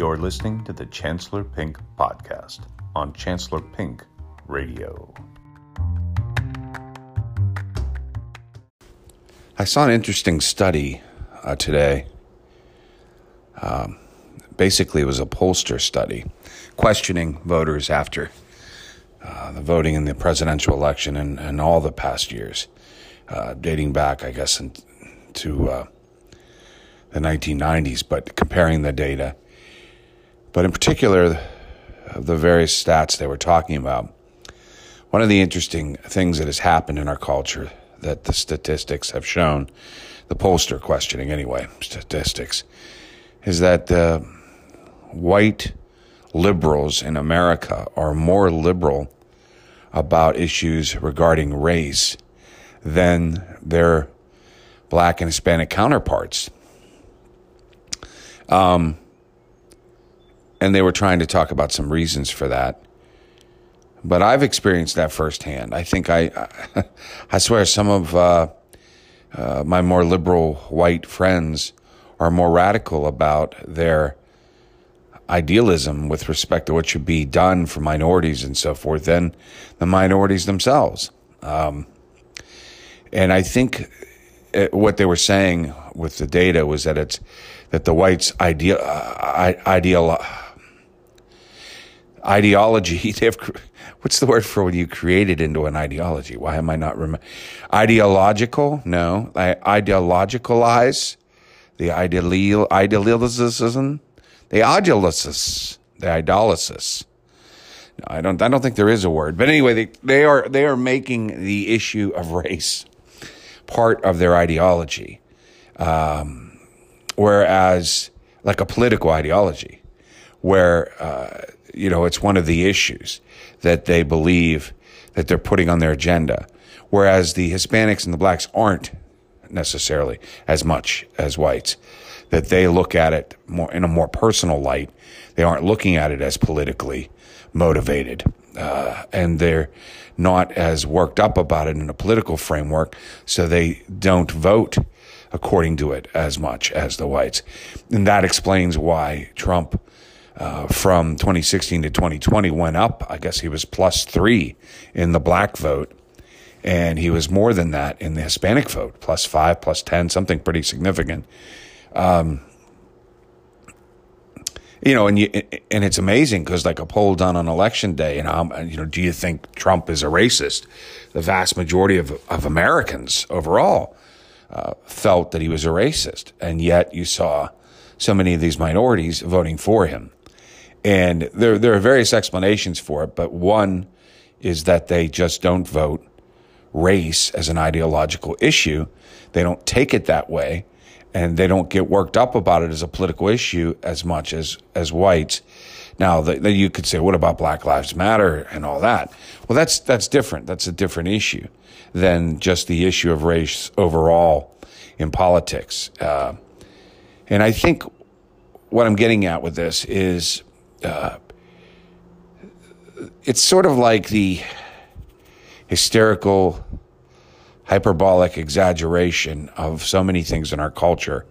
You're listening to the Chancellor Pink podcast on Chancellor Pink Radio. I saw an interesting study uh, today. Um, basically, it was a pollster study questioning voters after uh, the voting in the presidential election and, and all the past years, uh, dating back, I guess, in, to uh, the 1990s, but comparing the data. But in particular, the various stats they were talking about. One of the interesting things that has happened in our culture that the statistics have shown, the pollster questioning anyway, statistics, is that uh, white liberals in America are more liberal about issues regarding race than their black and Hispanic counterparts. Um, and they were trying to talk about some reasons for that. But I've experienced that firsthand. I think I, I swear, some of uh, uh, my more liberal white friends are more radical about their idealism with respect to what should be done for minorities and so forth than the minorities themselves. Um, and I think it, uh, what they were saying with the data was that it's that the whites' idea, uh, ideal ideology. They have, what's the word for when you create it into an ideology? Why am I not remember? Ideological? No, I ideologicalize the ideal idealism, the idealisis, the idolysis. No, I don't. I don't think there is a word. But anyway, they, they are they are making the issue of race part of their ideology, um, whereas like a political ideology, where uh, you know, it's one of the issues that they believe that they're putting on their agenda. Whereas the Hispanics and the blacks aren't necessarily as much as whites, that they look at it more in a more personal light. They aren't looking at it as politically motivated. Uh, and they're not as worked up about it in a political framework, so they don't vote according to it as much as the whites. And that explains why Trump uh, from 2016 to 2020 went up. I guess he was plus three in the black vote. And he was more than that in the Hispanic vote, plus five, plus 10, something pretty significant. Um, you know, and you, and it's amazing because like a poll done on election day, you know, you know, do you think Trump is a racist? The vast majority of of Americans overall uh, felt that he was a racist, and yet you saw so many of these minorities voting for him. And there, there are various explanations for it, but one is that they just don't vote race as an ideological issue. They don't take it that way, and they don't get worked up about it as a political issue as much as, as whites. Now, the, the, you could say, what about Black Lives Matter and all that? Well, that's, that's different. That's a different issue than just the issue of race overall in politics. Uh, and I think what I'm getting at with this is uh, it's sort of like the hysterical, hyperbolic exaggeration of so many things in our culture.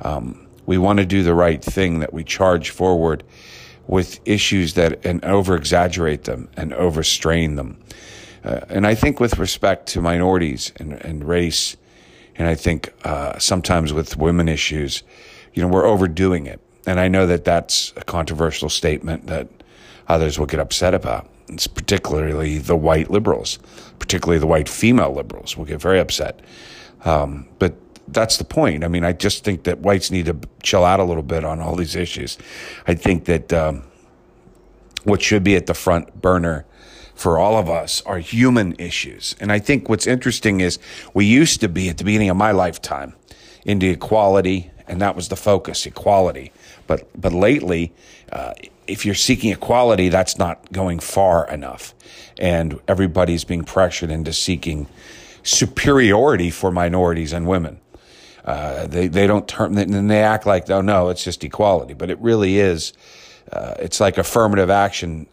Um, we want to do the right thing that we charge forward with issues that and over exaggerate them and overstrain them. Uh, and I think with respect to minorities and, and race, and I think uh, sometimes with women issues, you know, we're overdoing it. And I know that that's a controversial statement that others will get upset about. It's particularly the white liberals, particularly the white female liberals will get very upset. Um, but that's the point. I mean, I just think that whites need to chill out a little bit on all these issues. I think that um, what should be at the front burner for all of us are human issues. And I think what's interesting is we used to be at the beginning of my lifetime into equality, and that was the focus equality. But, but lately, uh, if you're seeking equality, that's not going far enough. And everybody's being pressured into seeking superiority for minorities and women. Uh, they, they don't turn, and they act like, oh no, it's just equality. But it really is, uh, it's like affirmative action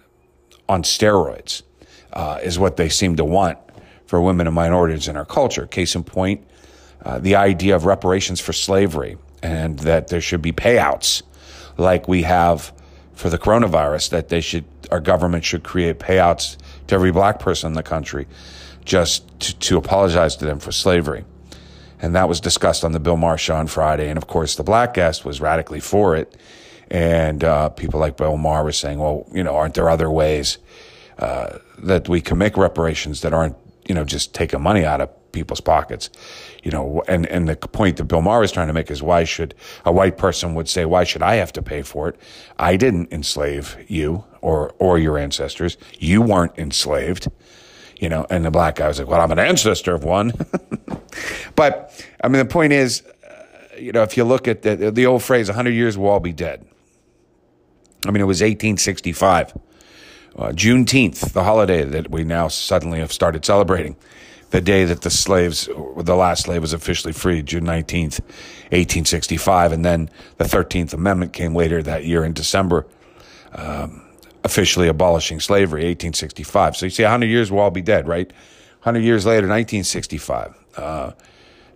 on steroids, uh, is what they seem to want for women and minorities in our culture. Case in point, uh, the idea of reparations for slavery and that there should be payouts like we have for the coronavirus, that they should, our government should create payouts to every black person in the country just to, to apologize to them for slavery. And that was discussed on the Bill Maher on Friday. And of course, the black guest was radically for it. And uh, people like Bill Maher were saying, well, you know, aren't there other ways uh, that we can make reparations that aren't, you know, just taking money out of people's pockets? You know, and, and the point that Bill Maher is trying to make is why should a white person would say, why should I have to pay for it? I didn't enslave you or, or your ancestors. You weren't enslaved you know, and the black guy was like, well, I'm an ancestor of one. but I mean, the point is, uh, you know, if you look at the, the old phrase, 100 years we'll all be dead. I mean, it was 1865, uh, Juneteenth, the holiday that we now suddenly have started celebrating, the day that the slaves, the last slave was officially freed, June 19th, 1865. And then the 13th Amendment came later that year in December. Um, officially abolishing slavery, 1865. So you see, 100 years we'll all be dead, right? 100 years later, 1965. Uh,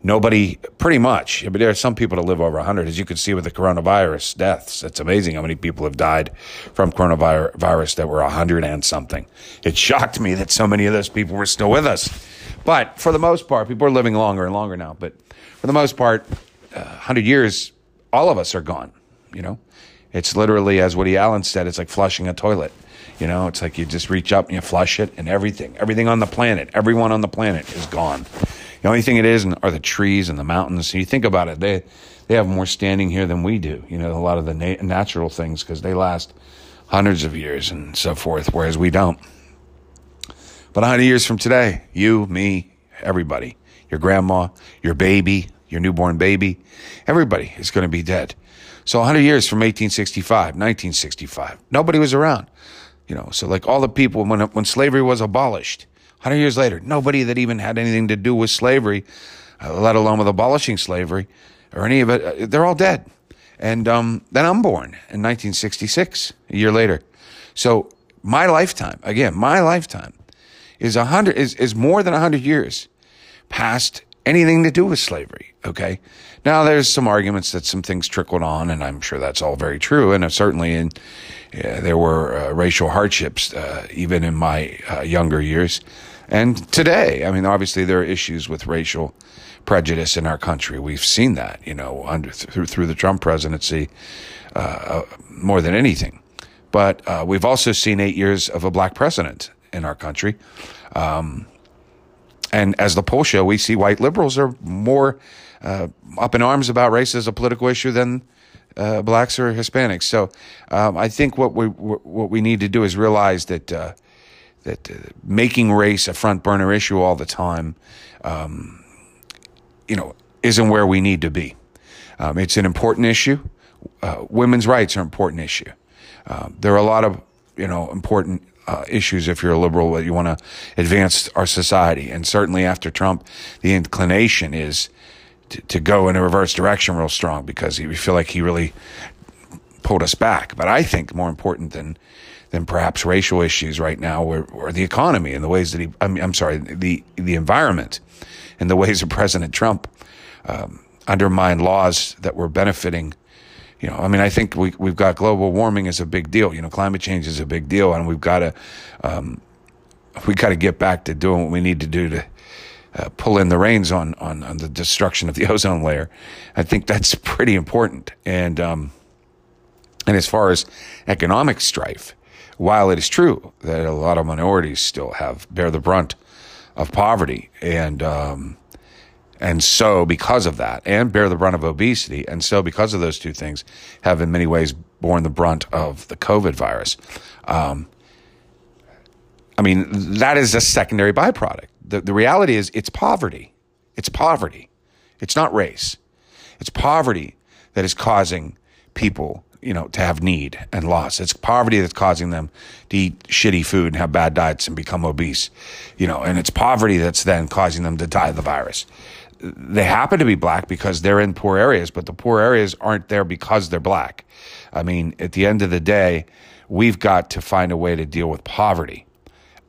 nobody, pretty much, but there are some people that live over 100, as you can see with the coronavirus deaths. It's amazing how many people have died from coronavirus that were 100 and something. It shocked me that so many of those people were still with us. But for the most part, people are living longer and longer now. But for the most part, uh, 100 years, all of us are gone, you know? It's literally, as Woody Allen said, it's like flushing a toilet. You know, it's like you just reach up and you flush it, and everything, everything on the planet, everyone on the planet is gone. The only thing it is are the trees and the mountains. You think about it, they they have more standing here than we do. You know, a lot of the na- natural things because they last hundreds of years and so forth, whereas we don't. But 100 years from today, you, me, everybody, your grandma, your baby, your newborn baby, everybody is going to be dead. So 100 years from 1865, 1965, nobody was around. You know, so like all the people when when slavery was abolished, 100 years later, nobody that even had anything to do with slavery, uh, let alone with abolishing slavery or any of it, uh, they're all dead. And um, then I'm born in 1966, a year later. So my lifetime, again, my lifetime is a hundred is, is more than a hundred years past anything to do with slavery. Okay. Now there's some arguments that some things trickled on, and I'm sure that's all very true. And certainly in, yeah, there were uh, racial hardships, uh, even in my uh, younger years. And today, I mean, obviously there are issues with racial prejudice in our country. We've seen that, you know, under, through, through the Trump presidency, uh, uh, more than anything. But uh, we've also seen eight years of a black president in our country. Um, and as the poll show, we see white liberals are more uh, up in arms about race as a political issue than uh, blacks or Hispanics. So um, I think what we what we need to do is realize that uh, that uh, making race a front burner issue all the time, um, you know, isn't where we need to be. Um, it's an important issue. Uh, women's rights are an important issue. Um, there are a lot of you know important uh, issues if you're a liberal that you want to advance our society. And certainly after Trump, the inclination is to, to go in a reverse direction real strong because we feel like he really pulled us back. But I think more important than than perhaps racial issues right now or the economy and the ways that he, I mean, I'm sorry, the, the environment and the ways that President Trump um, undermined laws that were benefiting you know, I mean, I think we, we've got global warming is a big deal. You know, climate change is a big deal, and we've got to um, we got to get back to doing what we need to do to uh, pull in the reins on, on on the destruction of the ozone layer. I think that's pretty important. And um, and as far as economic strife, while it is true that a lot of minorities still have bear the brunt of poverty and um, and so, because of that, and bear the brunt of obesity, and so, because of those two things, have in many ways borne the brunt of the COVID virus. Um, I mean, that is a secondary byproduct. The, the reality is it's poverty. It's poverty. It's not race. It's poverty that is causing people, you know, to have need and loss. It's poverty that's causing them to eat shitty food and have bad diets and become obese, you know, and it's poverty that's then causing them to die of the virus they happen to be black because they're in poor areas, but the poor areas aren't there because they're black. I mean, at the end of the day, we've got to find a way to deal with poverty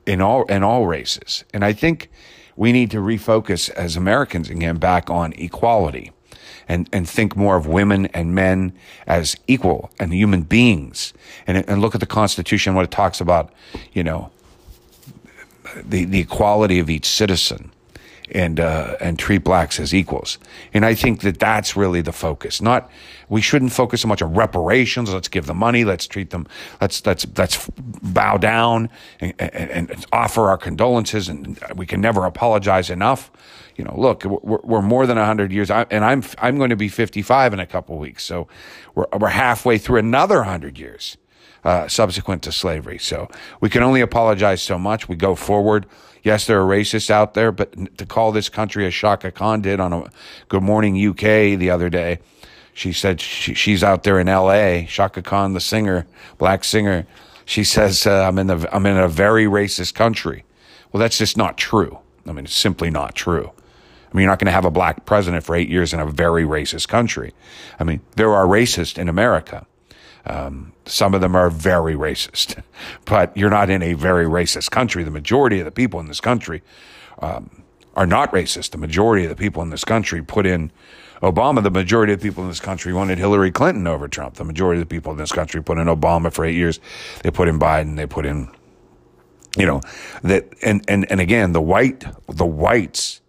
in all in all races. And I think we need to refocus as Americans again back on equality. and, and think more of women and men as equal and human beings and, and look at the Constitution, what it talks about, you know, the, the equality of each citizen and uh, and treat blacks as equals. And I think that that's really the focus. Not we shouldn't focus so much on reparations. Let's give them money. Let's treat them. Let's let's let's bow down and, and, and offer our condolences. And we can never apologize enough. You know, look, we're, we're more than hundred years, I, and I'm I'm going to be 55 in a couple weeks. So we're we're halfway through another hundred years. Uh, subsequent to slavery. So we can only apologize so much. We go forward. Yes, there are racists out there, but to call this country as Chaka Khan did on a Good Morning UK the other day, she said she, she's out there in L.A. Chaka Khan, the singer, black singer, she says uh, I'm in the I'm in a very racist country. Well, that's just not true. I mean, it's simply not true. I mean, you're not going to have a black president for eight years in a very racist country. I mean, there are racists in America. Um, some of them are very racist, but you're not in a very racist country. The majority of the people in this country um, are not racist. The majority of the people in this country put in Obama. The majority of the people in this country wanted Hillary Clinton over Trump. The majority of the people in this country put in Obama for eight years. They put in Biden. They put in, you know, that and and and again, the white the whites,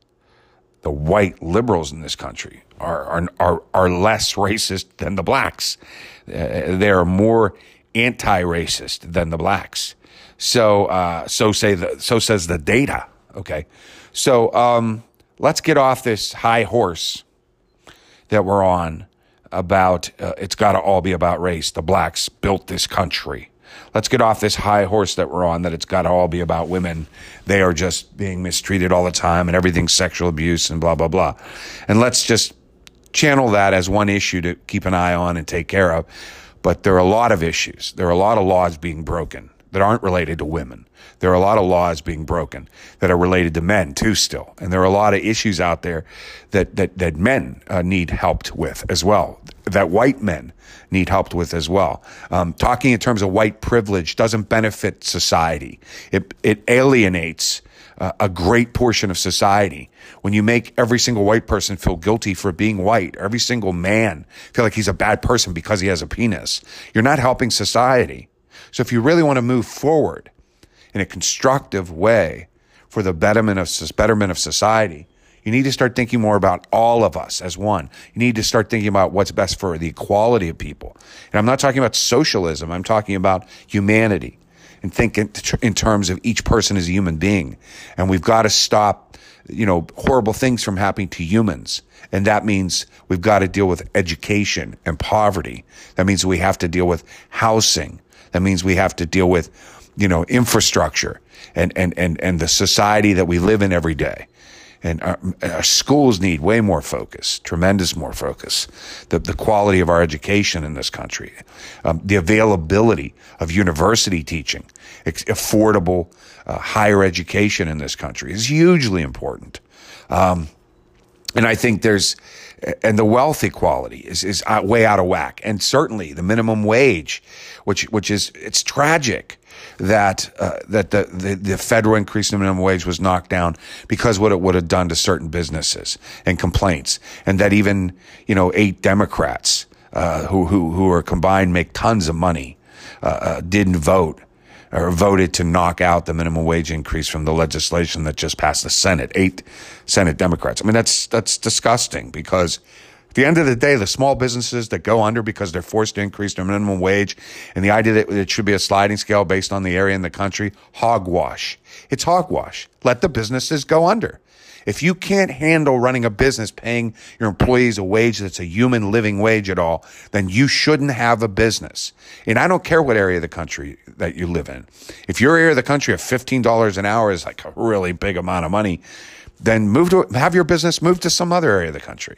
the white liberals in this country are are are, are less racist than the blacks. Uh, they are more anti-racist than the blacks. So, uh, so say the, so says the data. Okay. So, um, let's get off this high horse that we're on about, uh, it's got to all be about race. The blacks built this country. Let's get off this high horse that we're on that it's got to all be about women. They are just being mistreated all the time and everything's sexual abuse and blah, blah, blah. And let's just channel that as one issue to keep an eye on and take care of. But there are a lot of issues. There are a lot of laws being broken that aren't related to women. There are a lot of laws being broken that are related to men too still. And there are a lot of issues out there that, that, that men uh, need helped with as well, that white men need helped with as well. Um, talking in terms of white privilege doesn't benefit society. It, it alienates uh, a great portion of society. When you make every single white person feel guilty for being white, every single man feel like he's a bad person because he has a penis, you're not helping society. So if you really want to move forward in a constructive way for the betterment of, betterment of society, you need to start thinking more about all of us as one. You need to start thinking about what's best for the equality of people. And I'm not talking about socialism. I'm talking about humanity and think in, in terms of each person as a human being. And we've got to stop, you know, horrible things from happening to humans. And that means we've got to deal with education and poverty. That means we have to deal with housing. That means we have to deal with, you know, infrastructure and, and, and, and the society that we live in every day. And our, our, schools need way more focus, tremendous more focus. The, the quality of our education in this country, um, the availability of university teaching, affordable uh, higher education in this country is hugely important. Um, and I think there's, and the wealth equality is, is way out of whack. And certainly the minimum wage, which, which is, it's tragic that uh, that the, the, the federal increase in minimum wage was knocked down because what it would have done to certain businesses and complaints, and that even you know eight Democrats uh, who who who are combined make tons of money uh, uh didn't vote or voted to knock out the minimum wage increase from the legislation that just passed the Senate. Eight Senate Democrats. I mean that's that's disgusting because at the end of the day, the small businesses that go under because they're forced to increase their minimum wage and the idea that it should be a sliding scale based on the area in the country, hogwash. It's hogwash. Let the businesses go under. If you can't handle running a business paying your employees a wage that's a human living wage at all, then you shouldn't have a business. And I don't care what area of the country that you live in. If your area of the country of $15 an hour is like a really big amount of money, then move to have your business move to some other area of the country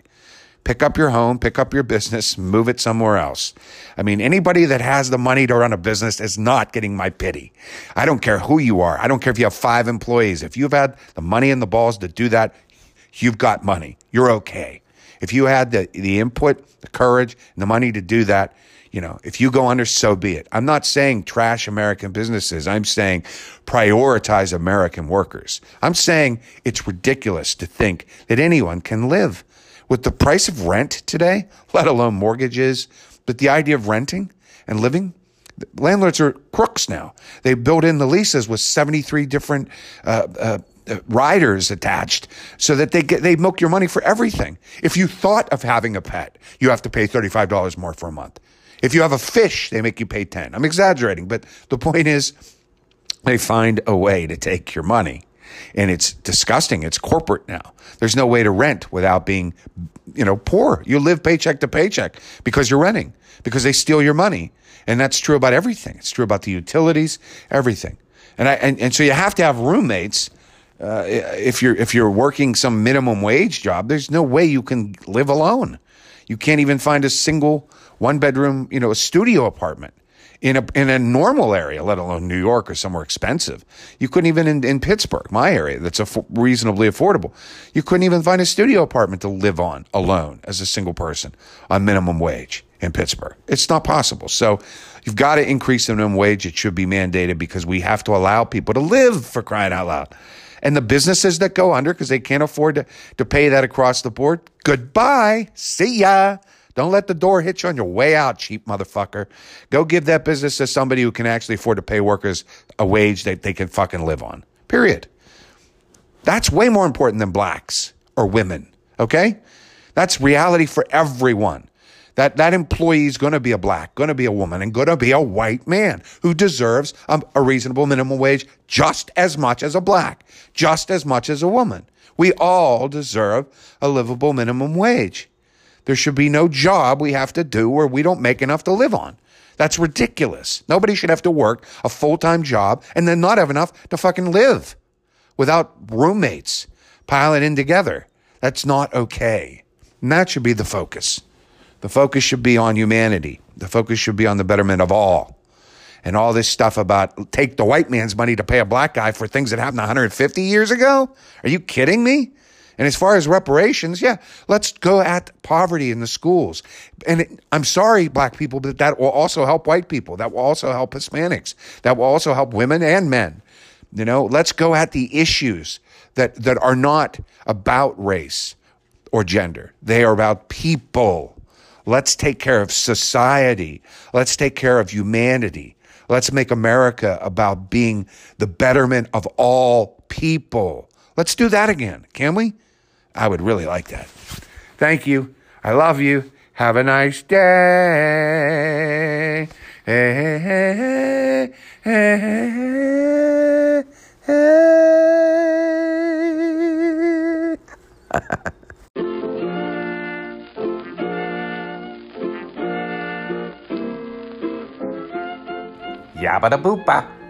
pick up your home, pick up your business, move it somewhere else. I mean, anybody that has the money to run a business is not getting my pity. I don't care who you are. I don't care if you have five employees. If you've had the money and the balls to do that, you've got money. You're okay. If you had the, the input, the courage, and the money to do that, you know, if you go under, so be it. I'm not saying trash American businesses. I'm saying prioritize American workers. I'm saying it's ridiculous to think that anyone can live with the price of rent today, let alone mortgages, but the idea of renting and living, landlords are crooks now. They build in the leases with 73 different uh, uh, uh, riders attached so that they get they milk your money for everything. If you thought of having a pet, you have to pay $35 more for a month. If you have a fish, they make you pay 10. I'm exaggerating, but the point is they find a way to take your money. And it's disgusting. It's corporate now. There's no way to rent without being, you know, poor. You live paycheck to paycheck because you're renting, because they steal your money. And that's true about everything. It's true about the utilities, everything. And I, and, and so you have to have roommates. Uh, if you're if you're working some minimum wage job, there's no way you can live alone. You can't even find a single one bedroom, you know, a studio apartment in a in a normal area, let alone New York or somewhere expensive. You couldn't even in, in Pittsburgh, my area, that's a reasonably affordable. You couldn't even find a studio apartment to live on alone as a single person on minimum wage in Pittsburgh. It's not possible. So you've got to increase the minimum wage. It should be mandated because we have to allow people to live for crying out loud. And the businesses that go under because they can't afford to, to pay that across the board, goodbye. See ya. Don't let the door hit you on your way out, cheap motherfucker. Go give that business to somebody who can actually afford to pay workers a wage that they can fucking live on. Period. That's way more important than blacks or women. Okay? That's reality for everyone. That that employee is going to be a black, going to be a woman, and going to be a white man who deserves a, a reasonable minimum wage just as much as a black, just as much as a woman. We all deserve a livable minimum wage. There should be no job we have to do where we don't make enough to live on. That's ridiculous. Nobody should have to work a full time job and then not have enough to fucking live without roommates piling in together. That's not okay. And that should be the focus. The focus should be on humanity. The focus should be on the betterment of all. And all this stuff about take the white man's money to pay a black guy for things that happened 150 years ago? Are you kidding me? And as far as reparations, yeah, let's go at poverty in the schools. And it, I'm sorry, black people, but that will also help white people. That will also help Hispanics. That will also help women and men. You know, let's go at the issues that, that are not about race or gender. They are about people. Let's take care of society. Let's take care of humanity. Let's make America about being the betterment of all people. Let's do that again, can we? I would really like that. Thank you. I love you. Have a nice day. Hey, hey, hey, Yabba da boopa.